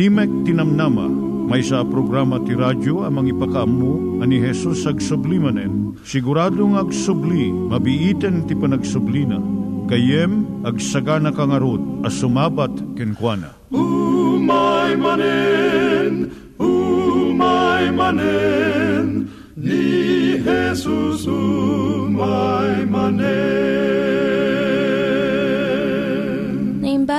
Timek Tinamnama, may sa programa ti radyo amang ipakaammo ani Jesus ag sublimanen. Siguradong ag subli, mabiiten ti panagsublina. Kayem ag sagana kangarot as sumabat kenkwana. umay manen umay manen ni Jesus umay manen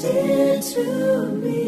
to me.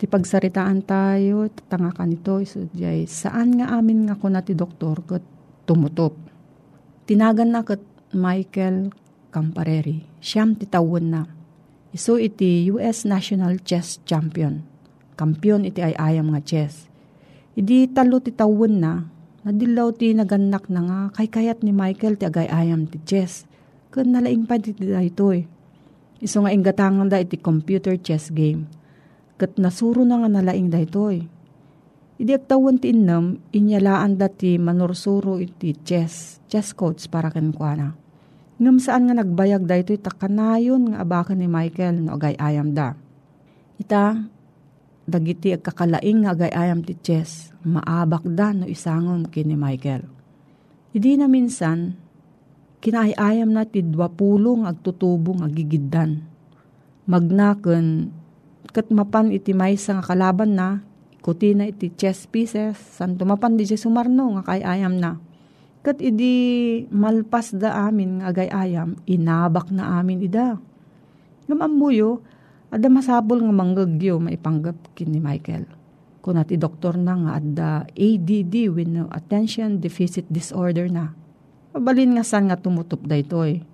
Ti pagsaritaan tayo, tatanga ka nito, iso jay, saan nga amin nga kuna ti doktor kat tumutop. Tinagan na kat Michael Campareri, siyam ti tawon na. Iso iti US National Chess Champion. Kampiyon iti ay ayam nga chess. Idi talo ti tawon na, nadilaw ti naganak na nga, kay kayat ni Michael ti agay ayam ti chess. Kun nalaing pa ti daytoy. Iso nga inggatangan da iti computer chess game. Kat nasuro na nga nalaing daytoy. Idi agtawan ti innam, inyalaan da ti manursuro iti chess, chess coach para ken kuana. Ngam saan nga nagbayag daytoy takanayon nga abakan ni Michael no agay ayam da. Ita, dagiti agkakalaing nga agay ayam ti chess, maabak da no isangom kini Michael. Idi na minsan, kinaayayam na ti dwapulong agtutubong agigiddan. Magnaken, kat mapan iti maysa nga kalaban na, ikuti na iti chess pieces, san tumapan di siya sumarno nga kayayam na. Kat idi malpas da amin nga agayayam, inabak na amin ida. Ngamambuyo, ada masabol nga manggagyo maipanggap kin ni Michael. Kung ati doktor na nga adda ADD with no attention deficit disorder na. Mabalin nga san nga tumutop da itoy.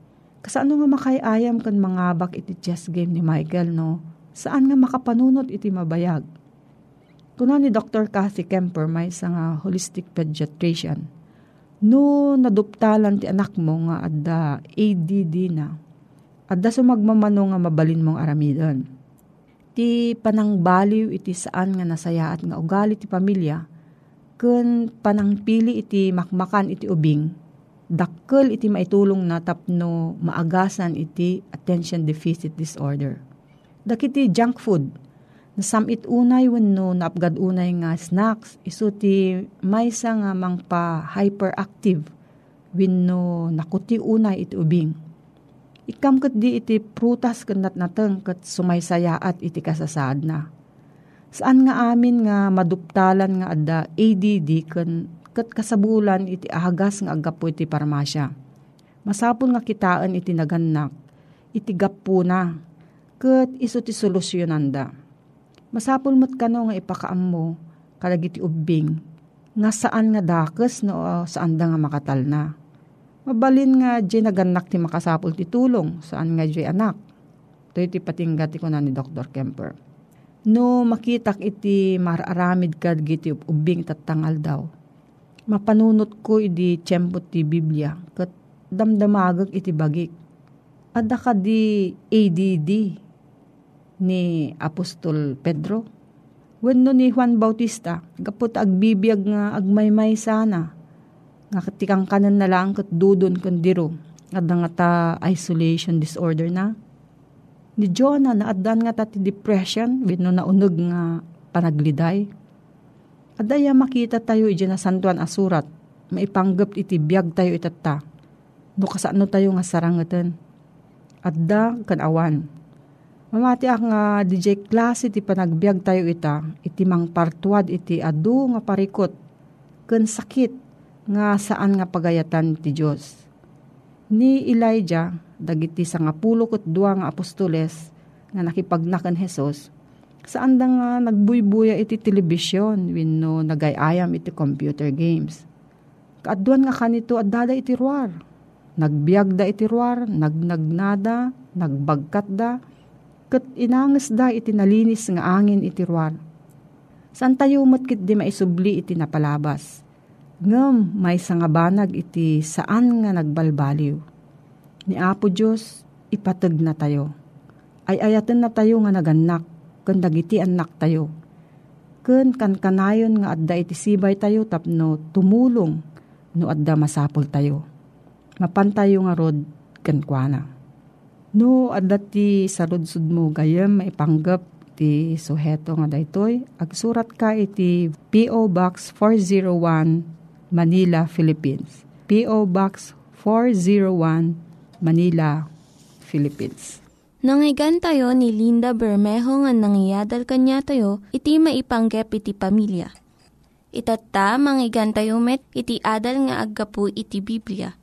Kasano nga makayayam kan mangabak iti chess game ni Michael no? Saan nga makapanunot iti mabayag? Kuna ni Dr. Kathy Kemper may isa nga holistic pediatrician. No naduptalan ti anak mo nga adda ADD na. Adda sumagmamano nga mabalin mong aramidon. Ti panangbaliw iti saan nga nasayaat nga ugali ti pamilya, kun panangpili iti makmakan iti ubing, dakkel iti maitulong na tapno maagasan iti attention deficit disorder. Dakiti junk food, nasamit unay wenno naapgad unay nga snacks, iso ti maysa nga mangpa hyperactive. Wenno nakuti unay iti ubing. Ikam kat di iti prutas kanat nateng kat sumaysayaat iti kasasaad na. Saan nga amin nga maduptalan nga adda ADD kan kat kasabulan iti ahagas nga agapo iti parmasya. Masapon nga kitaan iti naganak, iti gapo na, kat iso ti solusyonan da. Masapon mo't kano nga ipakaam mo, kalag iti ubing, nga saan nga dakes no saan da nga makatal na Mabalin nga di naganak ti makasapol ti tulong saan nga di anak. Ito iti patinggat ko na ni Dr. Kemper. No makitak iti mararamid kad giti ubing tatangal daw. Mapanunot ko iti tiyempo ti Biblia kat damdamagag iti bagik. Ada ka di ADD ni Apostol Pedro. Wenno ni Juan Bautista, gapot agbibiyag nga agmaymay sana nga katikang kanan na lang kat dudon kandiro at nga ta isolation disorder na. Ni Jonah na adan nga ta ti depression with no naunog nga panagliday. Adaya makita tayo iti na santuan asurat maipanggap iti biyag tayo itata. No kasano tayo nga sarangatan. Adda kan awan. Mamati ak nga DJ klase iti panagbiag tayo ita, iti mang partuad iti adu nga parikot, ken sakit, nga saan nga pagayatan ti Diyos. Ni Elijah, dagiti sa nga pulo ket dua nga apostoles, nga nakipagnakan Hesus, saan da nga nagbuybuya iti telebisyon, wenno nagayayam iti computer games. Kaadwan nga kanito at dada iti ruar. Nagbiag da iti ruar, nagnagnada, nagbagkat da, kat inangas da iti nalinis nga angin iti ruar. San tayo matkit di maisubli iti napalabas. Ngem may sangabanag iti saan nga nagbalbaliw. Ni Apo Diyos, ipatag na tayo. Ay ayaten na tayo nga naganak, kan dagiti anak tayo. Kan kanayon nga adda iti sibay tayo tapno tumulong no adda masapol tayo. Mapantayo nga rod ken kuana. No adda ti sarudsud mo gayem maipanggap ti suheto nga daytoy agsurat ka iti PO Box 401 Manila, Philippines. PO Box 401 Manila, Philippines. Nangyigan tayo ni Linda Bermejo nga nangyadal kanya tayo, iti maipanggep iti pamilya. Itatta, manggigan tayo met, iti adal nga aggapu iti Biblia.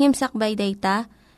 Ngimsakbay dayta,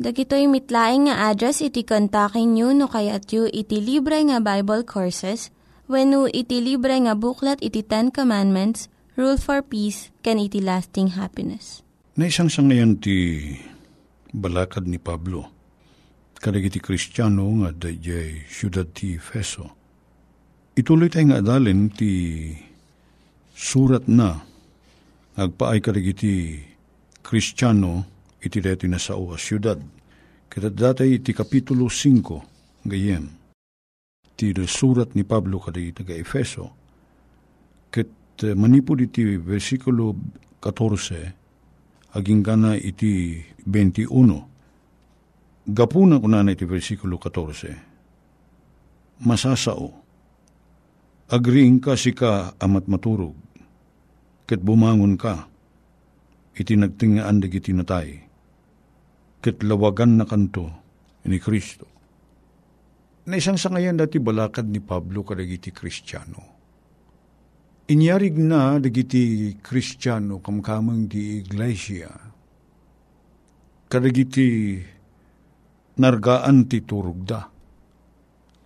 Dagitoy mitlaing nga address iti kontakin nyo no kayat yu iti libre nga Bible Courses when iti libre nga buklat iti Ten Commandments, Rule for Peace, can iti lasting happiness. Naisang sa ngayon ti balakad ni Pablo. Kadagiti Kristiyano nga dayjay siyudad ti Feso. Ituloy tayo nga adalin ti surat na agpaay kadagiti Kristiyano iti deti na sao a siyudad. Kita datay iti Kapitulo 5 gayem. Ti surat ni Pablo kadagiti taga Efeso. Ket uh, manipod iti versikulo 14 aging gana iti 21. Gapuna ko na iti versikulo 14. Masasao. Agriing ka si ka amat maturog. Ket bumangon ka. Iti nagtingaan dagiti natay. Ket lawagan na kanto ni Kristo. Naisang sa ngayon dati balakad ni Pablo kadagiti Kristiyano. Inyarig na dagiti Kristiyano kamkamang di iglesia. Kadagiti nargaan ti turugda.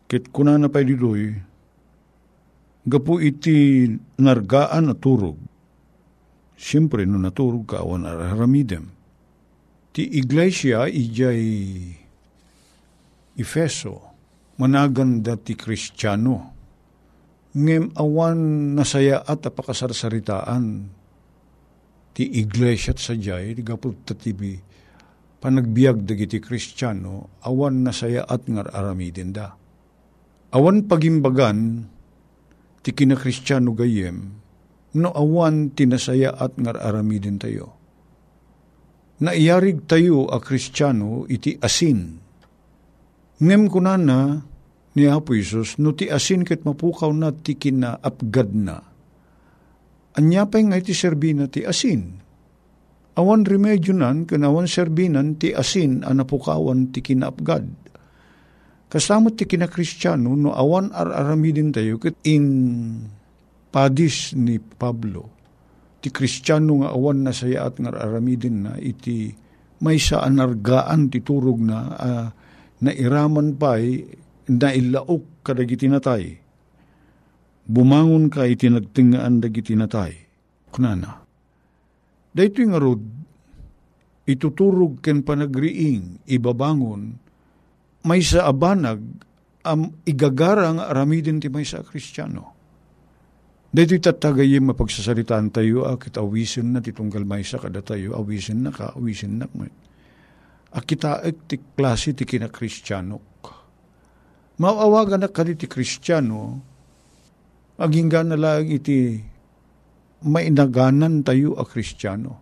Ket kuna na pa'y didoy, gapu iti nargaan at turog. Siyempre, no naturog ka, awan araramidem. Ti iglesia, ijay Efeso, managanda ti Kristiyano. Ngem awan nasaya at apakasarsaritaan ti iglesia at sadyay, ti gapot tatibi, panagbiag dagiti Kristiyano, awan nasaya at ngar aramidin da. Awan pagimbagan, ti kinakristyano gayem, no awan tinasaya at ngar aramidin tayo. Naiyarig tayo a kristyano iti asin. Ngem kunana ni Apo Isus, no ti asin ket mapukaw na ti kinaapgad na. Anyapay nga iti serbina ti asin. Awan remedyo nan, kanawan serbinan ti asin a napukawan ti kinaapgad. Kasamot ti kinakristyano, no awan ar-aramidin tayo, ket in padis ni Pablo, ti kristyano nga awan na saya at nga aramidin na, iti may sa anargaan ti turog na, uh, na iraman pa'y na ilaok kadagiti natay. Bumangon ka iti nagtingaan dagiti natay. Kunana. Dahito nga rod, ituturog ken panagriing, ibabangon, may sa abanag, am igagara nga aramidin ti may sa kristyano. Dito tatagayim mapagsasalitaan tayo, akit awisin na titunggal may sa kada tayo, awisin na ka, awisin na ka. Akita ek ti klase ti kinakristyano. Maawagan na ka ti kristyano, aging na lang iti mainaganan tayo a kristyano.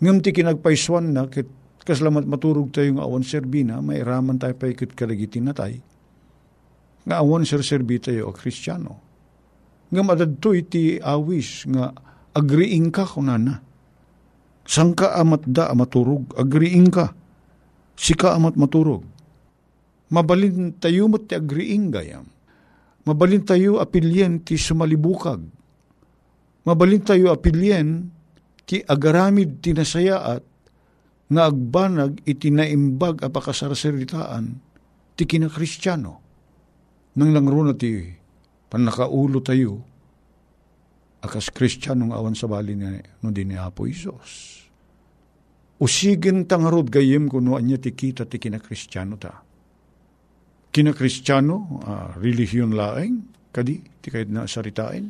Ngam ti kinagpaiswan na, kit kaslamat maturog tayo nga awan serbina, may raman tayo pa ikit kalagiti na tayo. Nga awan ser serbi tayo a kristyano. Nga madadto iti awis nga agriing ka kunana. Sang ka amat da maturog, agriing ka. Sika amat maturog. Mabalin tayo mo't ti agriing gayam. Mabalin tayo apilyen ti sumalibukag. Mabalin tayo apilyen ti agaramid ti nasayaat nga agbanag iti naimbag apakasarasaritaan ti kinakristyano. Nang langro na ti panakaulo tayo akas kristyano nga awan sa bali ni, no din ni Apo Isos. Usigin tangarod gayem kuno anya ti kita ti kinakristyano ta. Kinakristyano, uh, relihiyon laeng, kadi, ti kahit na saritain.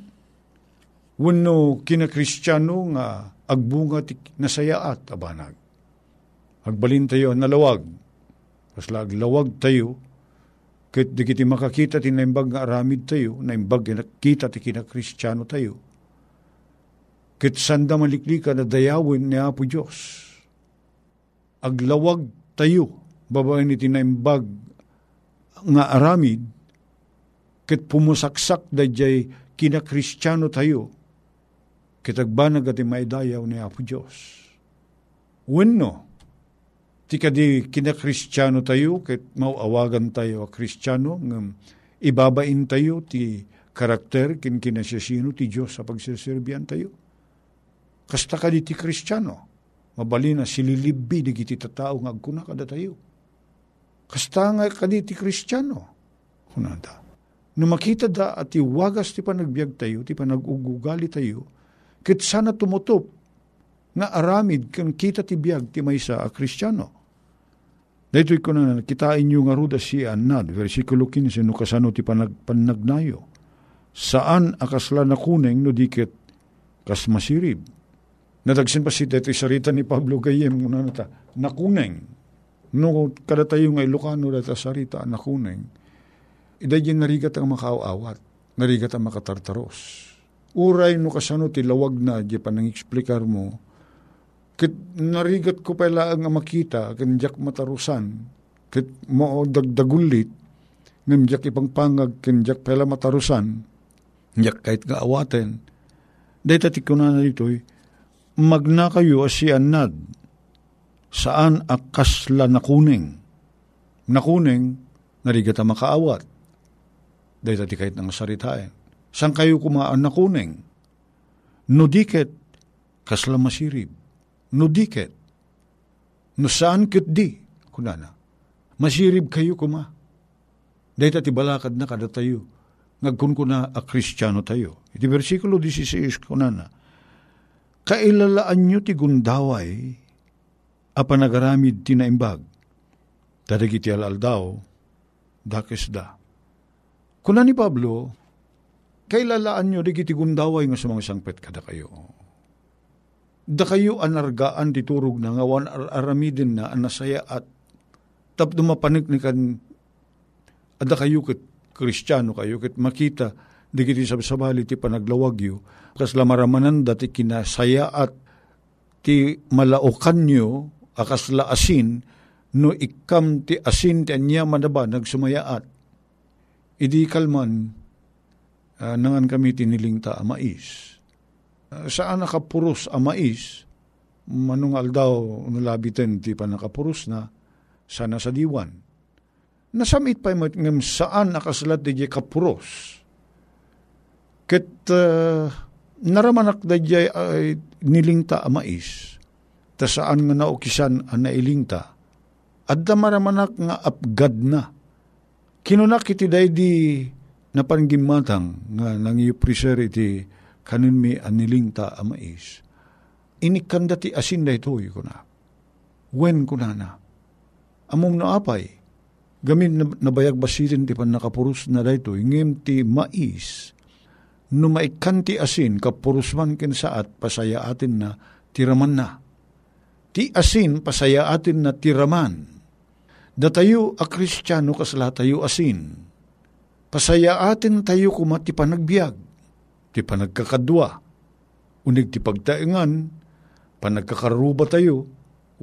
Wano kinakristyano nga agbunga ti nasayaat abanag. Agbalin tayo nalawag. Kasla aglawag tayo, kahit di kiti makakita ti naimbag nga aramid tayo, naimbag kita ti kinakristyano tayo. Kahit sanda malikli ka na dayawin ni Apo Diyos aglawag tayo, babae ni tinaimbag nga aramid, ket pumusaksak da jay kinakristyano tayo, kitagbanag at maidayaw ni Apo Diyos. Wenno, ti kadi kinakristyano tayo, ket mauawagan tayo a kristyano, ng ibabain tayo ti karakter kin kinasasino ti Diyos sa pagsiserbihan tayo. Kasta kadi ti kristyano, mabali na sililibbi di kiti tatao nga agkuna kada tayo. Kasta nga kaditi kristyano. Kunada. No makita da at iwagas ti panagbiag tayo, ti panagugugali tayo, kit sana tumutop nga aramid kan kita ti biag ti maysa a kristyano. Dito ko na kitain nyo nga ruda si Anad, versikulo 15, no kasano ti panag, panagnayo. Saan akasla na kuneng no dikit kas masirib Nadagsin pa si dito sarita ni Pablo Gayem muna na ta, nakuneng. No, kada tayo nga Ilocano data sarita, nakuneng. Iday narigat ang makaawat, narigat ang makatartaros. Uray no kasano ti lawag na di pa nang eksplikar mo, kit narigat ko pala ang makita, kanjak matarusan, kit mo dagdagulit, ngamjak ipang pangag, kanjak pala matarusan, njak kahit nga awaten, dahil tati ko na narito'y, magna kayo asianad, saan akasla nakuning. Nakuning, narigata makaawat. Dahil tati kahit ng saritain. Saan kayo kumaan nakuning? Nudiket, kasla masirib. Nudiket. No saan kit di, kunana. Masirib kayo kuma. Dahil tati balakad na kada tayo. Ngagkun ko na a kristyano tayo. Iti versikulo 16 kunana kailalaan nyo ti gundaway, a panagaramid ti naimbag. Tadagiti alaldaw, dakes da. Kuna ni Pablo, kailalaan nyo di ti gundaway nga sumang sangpet kada kayo. Da kayo anargaan ti turog na nga wan aramidin na anasaya at tap dumapanik ni kan ada kayo ket kristyano kayo ket makita di kiti sabsabali ti panaglawagyo, kas lamaramanan dati kinasaya at ti malaukan nyo, akas la asin, no ikam ti asin ti anya manaba nagsumayaat. Idi kalman, uh, nangan kami tiniling ta amais. Uh, saan nakapuros amais, manung aldaw nulabitin ti pa nakapuros na, sana sa diwan. Nasamit pa yung saan nakasulat di kapuros Ket uh, naramanak da ay nilingta amais. Ta saan nga naukisan ang nailingta. At da maramanak nga apgad na. Kinunak iti day di napanggimatang nga nang preser iti kanin mi anilingta amais. Inikanda ti asin da ito ko na. Wen ko na na. Among naapay. Gamin nabayag basirin ti pan nakapurus na dayto. Ngem ti mais no maikanti asin kapurusman ken saat pasaya atin na tiraman na. Ti asin pasaya atin na tiraman. Datayo a kristyano kasla tayo asin. Pasaya atin tayo kuma ti panagbiag, ti panagkakadwa, unig ti pagtaingan, panagkakaruba tayo,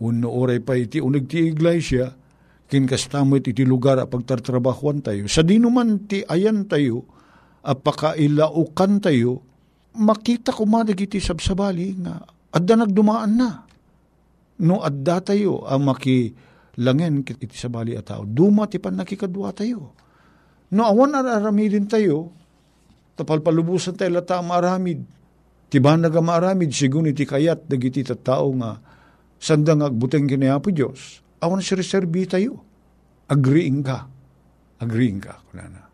uno oray pa iti unig ti iglesia, kinkastamo iti lugar a pagtartrabahuan tayo. Sa dinuman ti ayan tayo, apakailaukan tayo, makita ko madag iti sabsabali nga, adda nagdumaan na. No adda tayo ang makilangen iti sa bali a tao. Duma ti pan nakikadwa tayo. No awan araramidin tayo, tapalpalubusan tayo lata maaramid. Tiba naga maaramid, sigun iti kayat, dagiti tao nga, sandang agbuteng kinayapo Diyos, awan si reserbi tayo. Agreeing ka. Agreeing ka, kunana.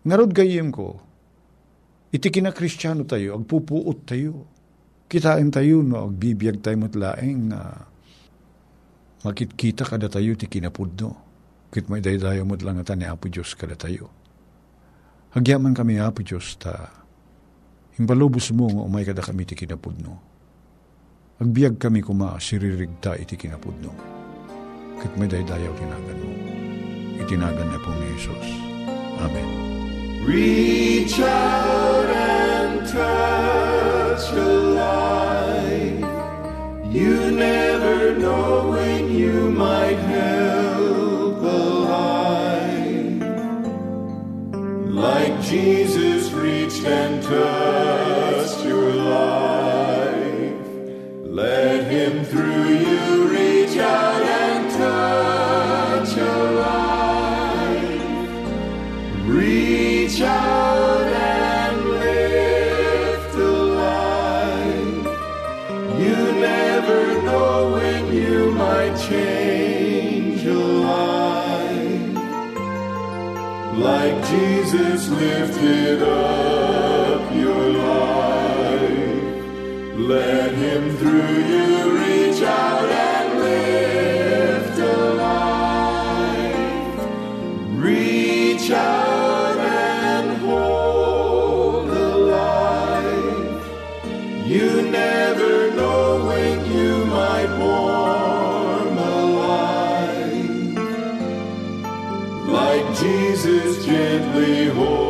Ngarod gayem ko, iti kinakristyano tayo, agpupuot tayo. Kitain tayo, no, agbibiyag tayo matlaeng, uh, makitkita kada tayo ti kinapudno. Kit may daydayo mo lang ni Apo Diyos kada tayo. Hagyaman kami Apo Diyos ta, himbalubos mo nga umay kada kami ti kinapudno. Agbiag kami kuma siririgta iti kinapudno. Kit may daydayaw tinagan mo. Itinagan na po ni Jesus. Amen. Reach out and touch a life. You never Jesus reached and touched your life. Let him through lifted up your life. Let him through you Jesus gently